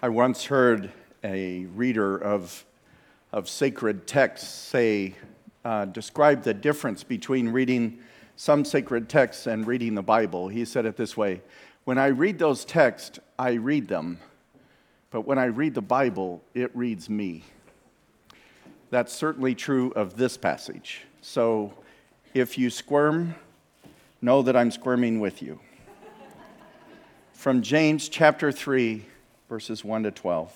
I once heard a reader of, of sacred texts say, uh, describe the difference between reading some sacred texts and reading the Bible. He said it this way When I read those texts, I read them, but when I read the Bible, it reads me. That's certainly true of this passage. So if you squirm, know that I'm squirming with you. From James chapter 3, verses 1 to 12.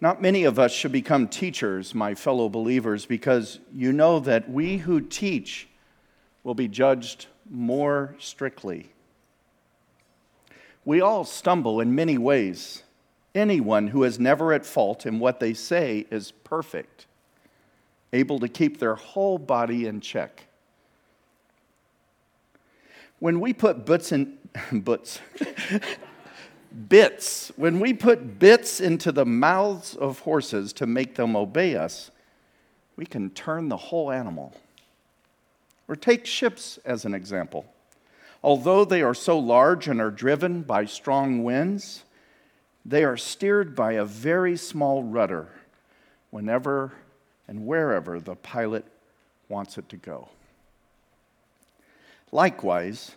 Not many of us should become teachers, my fellow believers, because you know that we who teach will be judged more strictly. We all stumble in many ways. Anyone who is never at fault in what they say is perfect, able to keep their whole body in check. When we put butts in butts bits, when we put bits into the mouths of horses to make them obey us, we can turn the whole animal. Or take ships as an example. Although they are so large and are driven by strong winds, they are steered by a very small rudder whenever and wherever the pilot wants it to go. Likewise,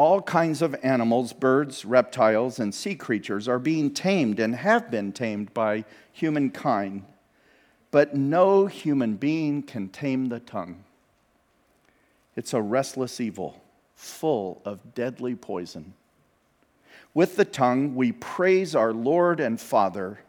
All kinds of animals, birds, reptiles, and sea creatures are being tamed and have been tamed by humankind, but no human being can tame the tongue. It's a restless evil, full of deadly poison. With the tongue, we praise our Lord and Father,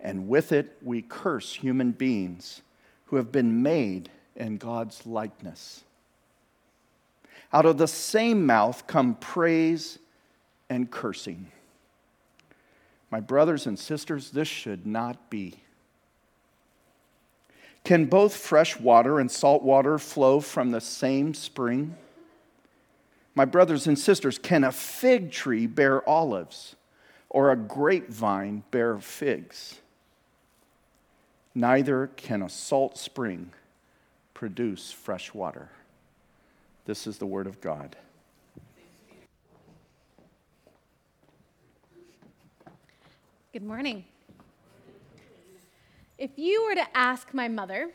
and with it, we curse human beings who have been made in God's likeness. Out of the same mouth come praise and cursing. My brothers and sisters, this should not be. Can both fresh water and salt water flow from the same spring? My brothers and sisters, can a fig tree bear olives or a grapevine bear figs? Neither can a salt spring produce fresh water. This is the word of God. Good morning. If you were to ask my mother,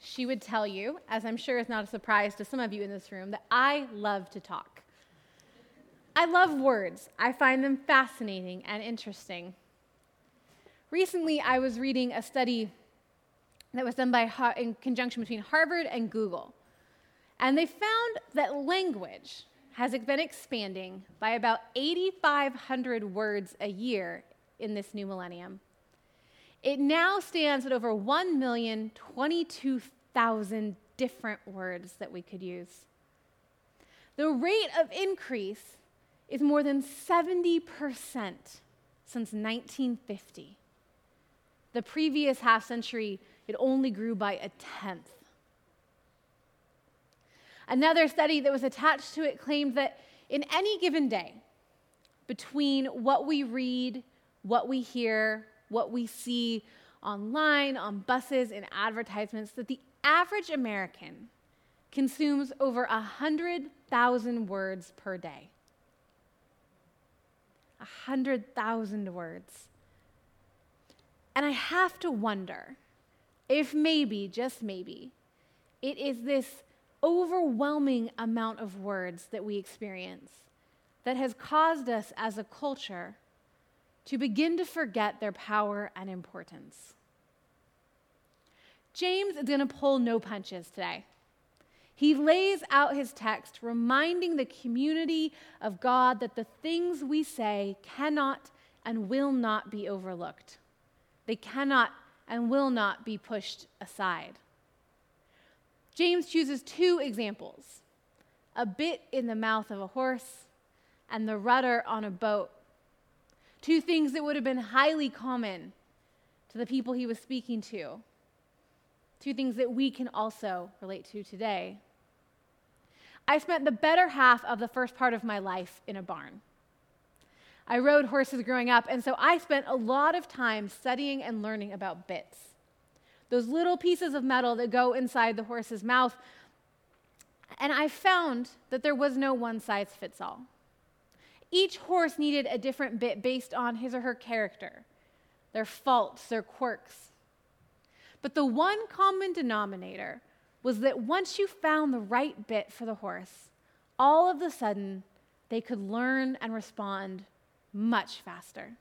she would tell you, as I'm sure is not a surprise to some of you in this room, that I love to talk. I love words, I find them fascinating and interesting. Recently, I was reading a study that was done by, in conjunction between Harvard and Google. And they found that language has been expanding by about 8,500 words a year in this new millennium. It now stands at over 1,022,000 different words that we could use. The rate of increase is more than 70% since 1950. The previous half century, it only grew by a tenth. Another study that was attached to it claimed that in any given day, between what we read, what we hear, what we see online, on buses, in advertisements, that the average American consumes over 100,000 words per day. 100,000 words. And I have to wonder if maybe, just maybe, it is this overwhelming amount of words that we experience that has caused us as a culture to begin to forget their power and importance. James is going to pull no punches today. He lays out his text, reminding the community of God that the things we say cannot and will not be overlooked. They cannot and will not be pushed aside. James chooses two examples a bit in the mouth of a horse, and the rudder on a boat. Two things that would have been highly common to the people he was speaking to. Two things that we can also relate to today. I spent the better half of the first part of my life in a barn. I rode horses growing up, and so I spent a lot of time studying and learning about bits. Those little pieces of metal that go inside the horse's mouth. And I found that there was no one size fits all. Each horse needed a different bit based on his or her character, their faults, their quirks. But the one common denominator was that once you found the right bit for the horse, all of a sudden they could learn and respond much faster.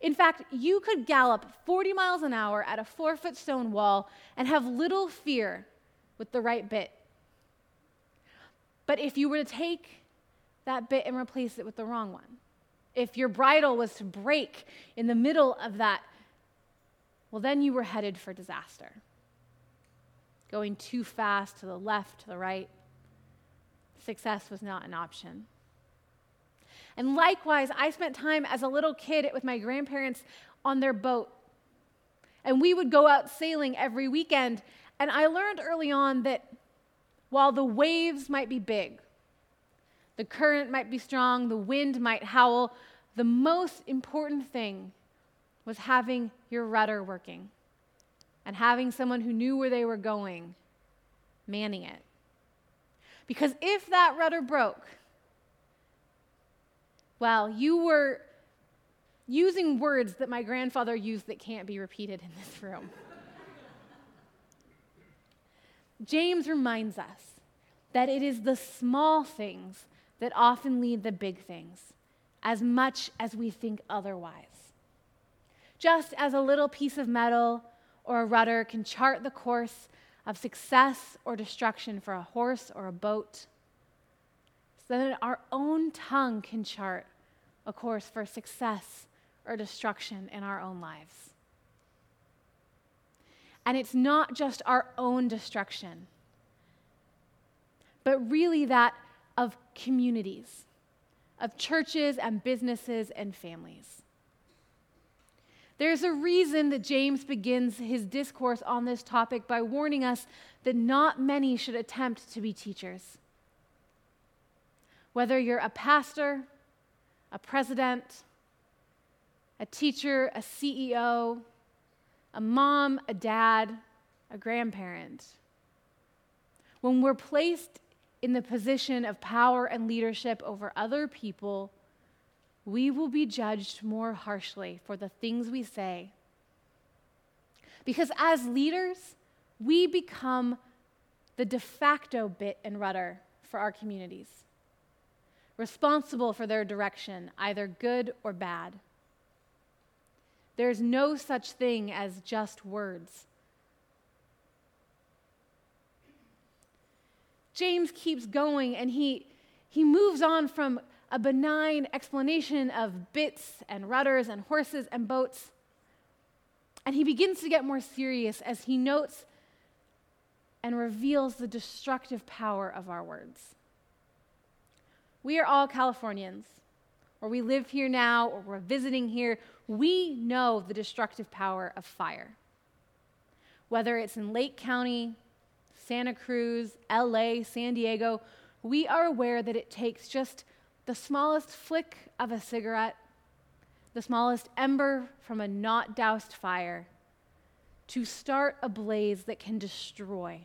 In fact, you could gallop 40 miles an hour at a four foot stone wall and have little fear with the right bit. But if you were to take that bit and replace it with the wrong one, if your bridle was to break in the middle of that, well, then you were headed for disaster. Going too fast to the left, to the right, success was not an option. And likewise, I spent time as a little kid with my grandparents on their boat. And we would go out sailing every weekend. And I learned early on that while the waves might be big, the current might be strong, the wind might howl, the most important thing was having your rudder working and having someone who knew where they were going manning it. Because if that rudder broke, well, you were using words that my grandfather used that can't be repeated in this room. James reminds us that it is the small things that often lead the big things, as much as we think otherwise. Just as a little piece of metal or a rudder can chart the course of success or destruction for a horse or a boat, so that our own tongue can chart a course for success or destruction in our own lives. And it's not just our own destruction, but really that of communities, of churches and businesses and families. There's a reason that James begins his discourse on this topic by warning us that not many should attempt to be teachers. Whether you're a pastor, a president, a teacher, a CEO, a mom, a dad, a grandparent. When we're placed in the position of power and leadership over other people, we will be judged more harshly for the things we say. Because as leaders, we become the de facto bit and rudder for our communities responsible for their direction, either good or bad. There's no such thing as just words. James keeps going and he, he moves on from a benign explanation of bits and rudders and horses and boats. And he begins to get more serious as he notes and reveals the destructive power of our words. We are all Californians, or we live here now, or we're visiting here. We know the destructive power of fire. Whether it's in Lake County, Santa Cruz, LA, San Diego, we are aware that it takes just the smallest flick of a cigarette, the smallest ember from a not doused fire, to start a blaze that can destroy.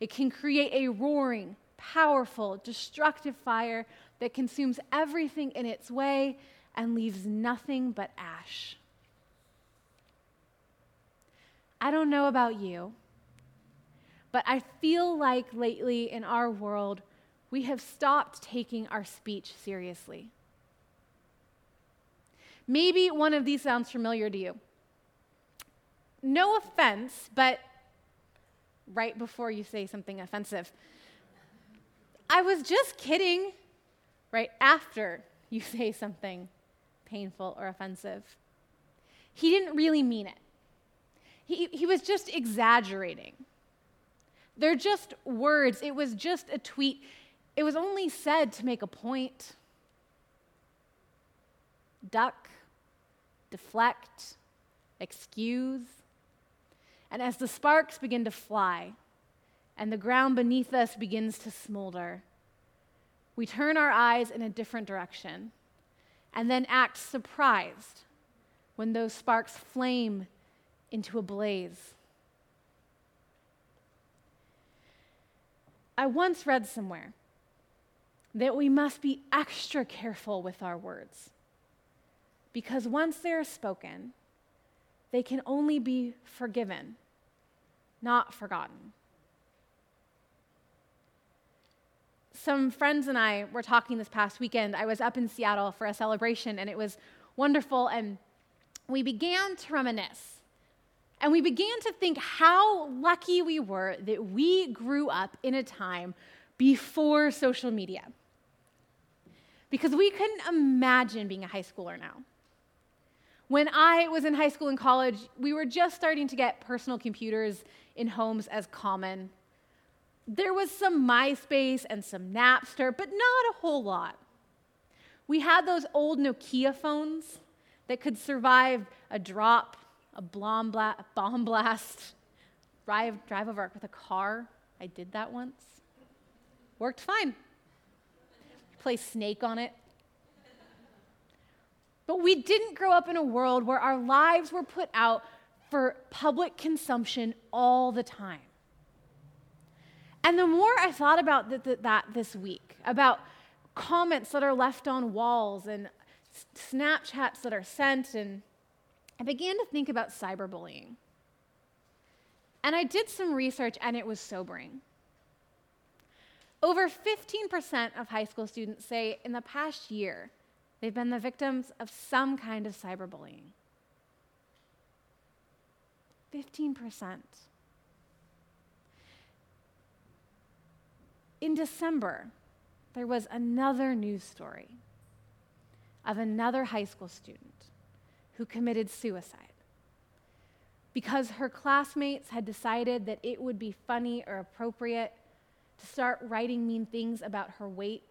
It can create a roaring, powerful, destructive fire that consumes everything in its way and leaves nothing but ash. I don't know about you, but I feel like lately in our world, we have stopped taking our speech seriously. Maybe one of these sounds familiar to you. No offense, but right before you say something offensive, I was just kidding right after you say something painful or offensive. He didn't really mean it, he, he was just exaggerating. They're just words. It was just a tweet. It was only said to make a point. Duck, deflect, excuse. And as the sparks begin to fly and the ground beneath us begins to smolder, we turn our eyes in a different direction and then act surprised when those sparks flame into a blaze. I once read somewhere that we must be extra careful with our words because once they are spoken, they can only be forgiven, not forgotten. Some friends and I were talking this past weekend. I was up in Seattle for a celebration, and it was wonderful. And we began to reminisce. And we began to think how lucky we were that we grew up in a time before social media. Because we couldn't imagine being a high schooler now. When I was in high school and college, we were just starting to get personal computers in homes as common. There was some MySpace and some Napster, but not a whole lot. We had those old Nokia phones that could survive a drop, a bomb, blast, drive, drive over with a car. I did that once. Worked fine. Play Snake on it. But we didn't grow up in a world where our lives were put out for public consumption all the time. And the more I thought about th- th- that this week, about comments that are left on walls and Snapchats that are sent, and I began to think about cyberbullying. And I did some research, and it was sobering. Over 15% of high school students say in the past year They've been the victims of some kind of cyberbullying. 15%. In December, there was another news story of another high school student who committed suicide because her classmates had decided that it would be funny or appropriate to start writing mean things about her weight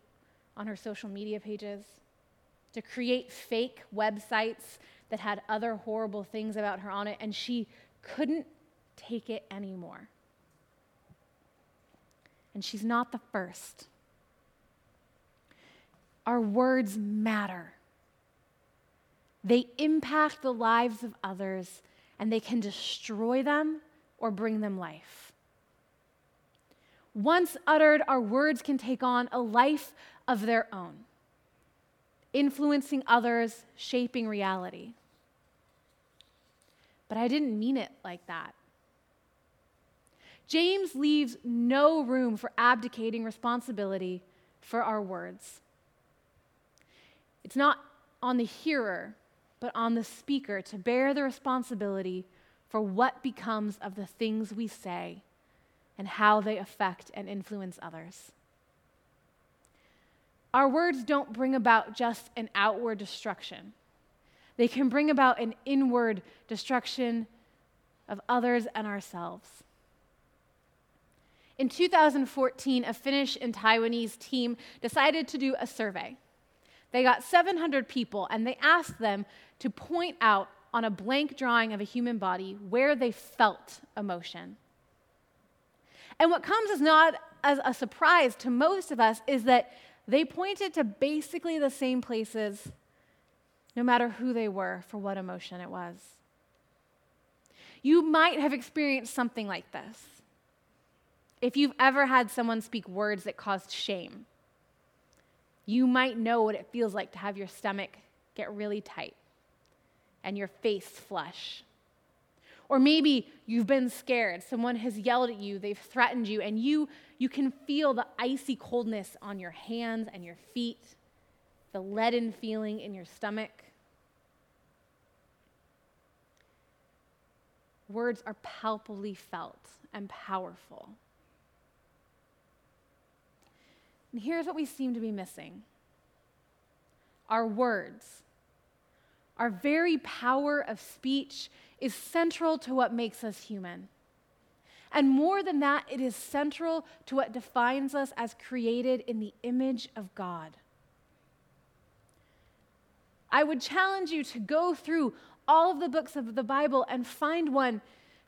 on her social media pages to create fake websites that had other horrible things about her on it, and she couldn't take it anymore. And she's not the first. Our words matter. They impact the lives of others, and they can destroy them or bring them life. Once uttered, our words can take on a life of their own influencing others, shaping reality. But I didn't mean it like that. James leaves no room for abdicating responsibility for our words. It's not on the hearer, but on the speaker to bear the responsibility for what becomes of the things we say and how they affect and influence others. Our words don't bring about just an outward destruction, they can bring about an inward destruction of others and ourselves. In 2014, a Finnish and Taiwanese team decided to do a survey. They got 700 people and they asked them to point out on a blank drawing of a human body where they felt emotion. And what comes as not as a surprise to most of us is that they pointed to basically the same places, no matter who they were, for what emotion it was. You might have experienced something like this. If you've ever had someone speak words that caused shame, you might know what it feels like to have your stomach get really tight and your face flush. Or maybe you've been scared. Someone has yelled at you, they've threatened you, and you, you can feel the icy coldness on your hands and your feet, the leaden feeling in your stomach. Words are palpably felt and powerful. And here's what we seem to be missing our words, our very power of speech is central to what makes us human. And more than that, it is central to what defines us as created in the image of God. I would challenge you to go through all of the books of the Bible and find one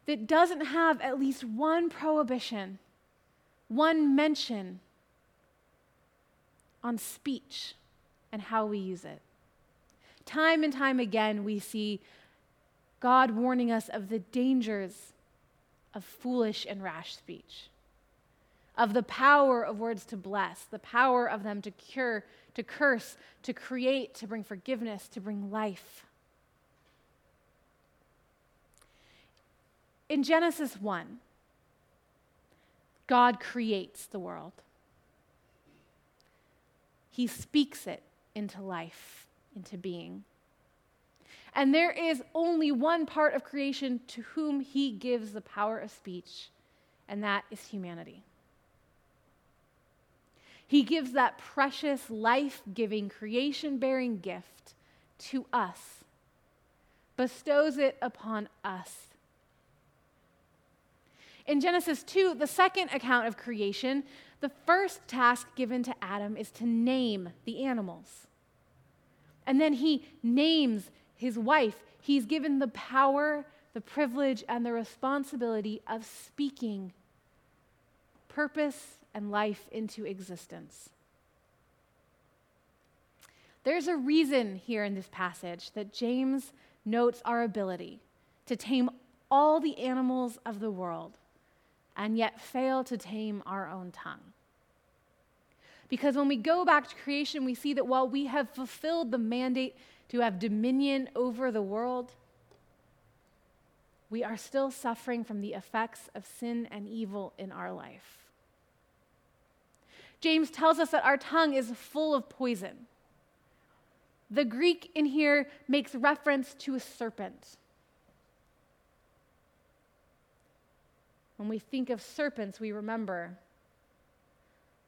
that doesn't have at least one prohibition, one mention on speech and how we use it. Time and time again, we see God warning us of the dangers of foolish and rash speech, of the power of words to bless, the power of them to cure, to curse, to create, to bring forgiveness, to bring life. In Genesis 1, God creates the world. He speaks it into life, into being. And there is only one part of creation to whom he gives the power of speech, and that is humanity. He gives that precious, life giving, creation bearing gift to us, bestows it upon us. In Genesis 2, the second account of creation, the first task given to Adam is to name the animals. And then he names his wife, he's given the power, the privilege, and the responsibility of speaking purpose and life into existence. There's a reason here in this passage that James notes our ability to tame all the animals of the world and yet fail to tame our own tongue. Because when we go back to creation, we see that while we have fulfilled the mandate to have dominion over the world, we are still suffering from the effects of sin and evil in our life. James tells us that our tongue is full of poison. The Greek in here makes reference to a serpent. When we think of serpents, we remember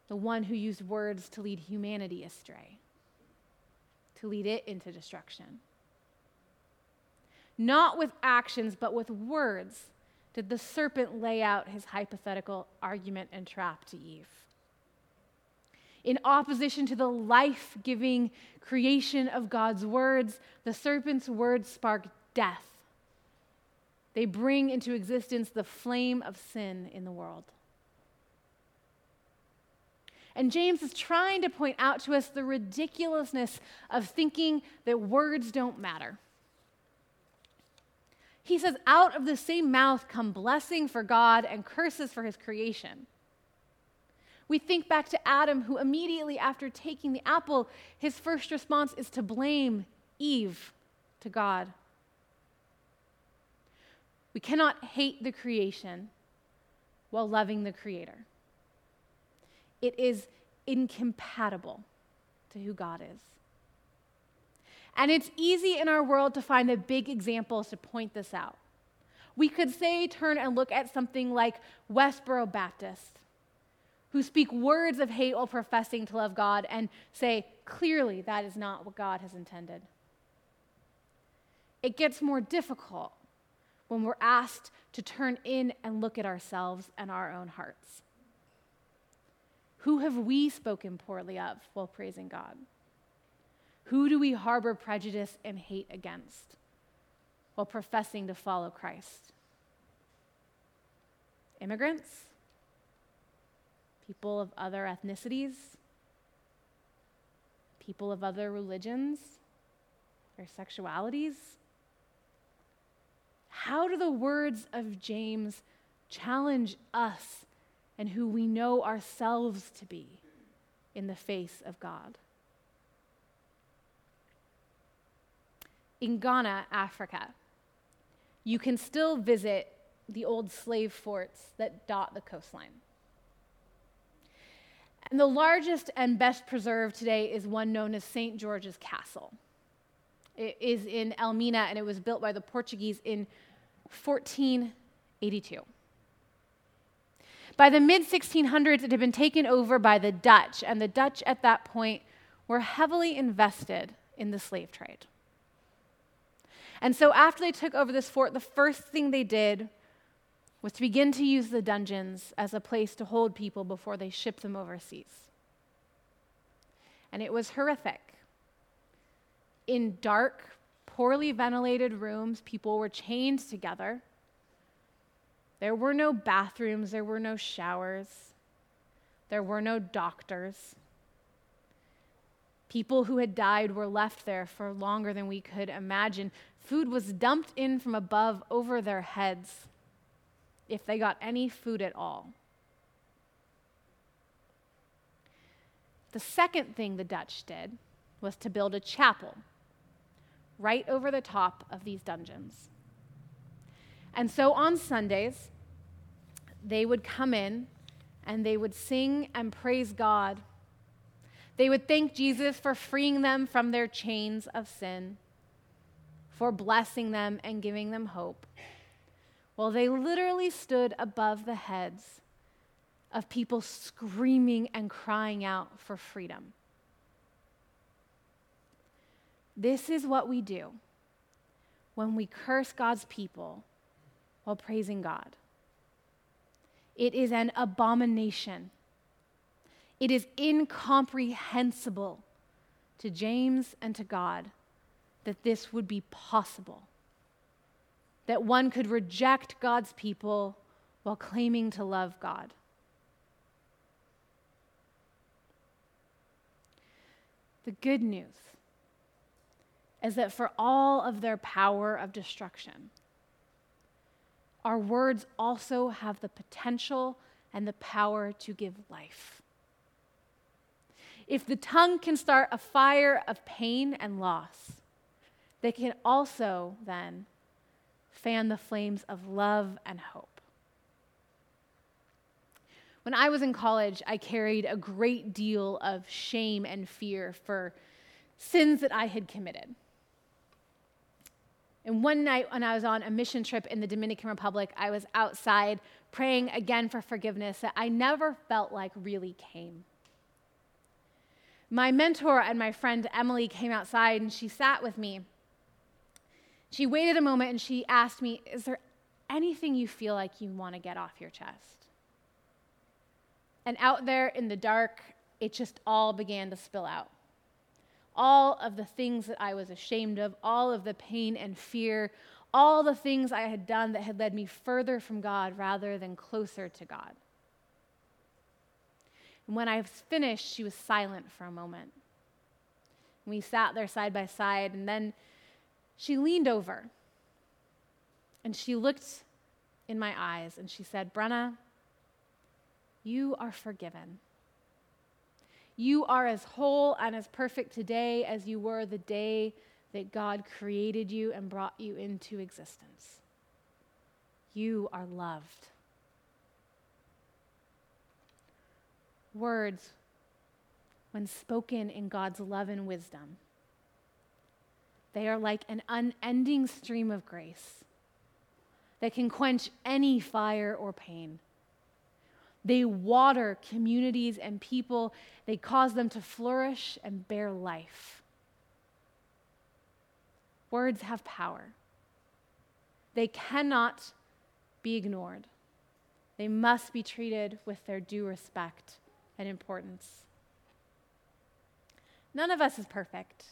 the one who used words to lead humanity astray to lead it into destruction. Not with actions, but with words did the serpent lay out his hypothetical argument and trap to Eve. In opposition to the life giving creation of God's words, the serpent's words spark death. They bring into existence the flame of sin in the world. And James is trying to point out to us the ridiculousness of thinking that words don't matter. He says, Out of the same mouth come blessing for God and curses for his creation. We think back to Adam, who immediately after taking the apple, his first response is to blame Eve to God. We cannot hate the creation while loving the Creator it is incompatible to who God is. And it's easy in our world to find the big examples to point this out. We could say, turn and look at something like Westboro Baptist, who speak words of hate while professing to love God, and say, clearly that is not what God has intended. It gets more difficult when we're asked to turn in and look at ourselves and our own hearts. Who have we spoken poorly of while praising God? Who do we harbor prejudice and hate against while professing to follow Christ? Immigrants? People of other ethnicities? People of other religions or sexualities? How do the words of James challenge us and who we know ourselves to be in the face of God. In Ghana, Africa, you can still visit the old slave forts that dot the coastline. And the largest and best preserved today is one known as St. George's Castle. It is in Elmina and it was built by the Portuguese in 1482. By the mid 1600s, it had been taken over by the Dutch, and the Dutch at that point were heavily invested in the slave trade. And so, after they took over this fort, the first thing they did was to begin to use the dungeons as a place to hold people before they shipped them overseas. And it was horrific. In dark, poorly ventilated rooms, people were chained together. There were no bathrooms, there were no showers, there were no doctors. People who had died were left there for longer than we could imagine. Food was dumped in from above over their heads if they got any food at all. The second thing the Dutch did was to build a chapel right over the top of these dungeons. And so on Sundays, they would come in and they would sing and praise God. They would thank Jesus for freeing them from their chains of sin, for blessing them and giving them hope. Well, they literally stood above the heads of people screaming and crying out for freedom. This is what we do when we curse God's people while praising God. It is an abomination. It is incomprehensible to James and to God that this would be possible. That one could reject God's people while claiming to love God. The good news is that for all of their power of destruction, our words also have the potential and the power to give life. If the tongue can start a fire of pain and loss, they can also then fan the flames of love and hope. When I was in college, I carried a great deal of shame and fear for sins that I had committed. And one night when I was on a mission trip in the Dominican Republic, I was outside praying again for forgiveness that I never felt like really came. My mentor and my friend Emily came outside and she sat with me. She waited a moment and she asked me, Is there anything you feel like you want to get off your chest? And out there in the dark, it just all began to spill out. All of the things that I was ashamed of, all of the pain and fear, all the things I had done that had led me further from God rather than closer to God. And when I finished, she was silent for a moment. We sat there side by side, and then she leaned over and she looked in my eyes and she said, Brenna, you are forgiven. You are as whole and as perfect today as you were the day that God created you and brought you into existence. You are loved. Words, when spoken in God's love and wisdom, they are like an unending stream of grace that can quench any fire or pain. They water communities and people, they cause them to flourish and bear life. Words have power. They cannot be ignored. They must be treated with their due respect and importance. None of us is perfect.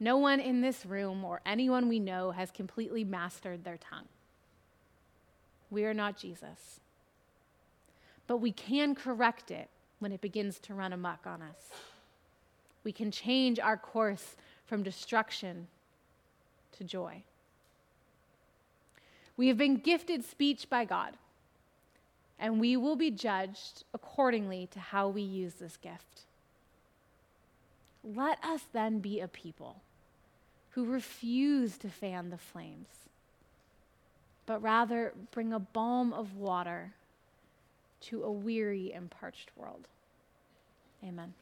No one in this room or anyone we know has completely mastered their tongue. We are not Jesus but we can correct it when it begins to run amok on us. We can change our course from destruction to joy. We have been gifted speech by God, and we will be judged accordingly to how we use this gift. Let us then be a people who refuse to fan the flames, but rather bring a balm of water to a weary and parched world. Amen.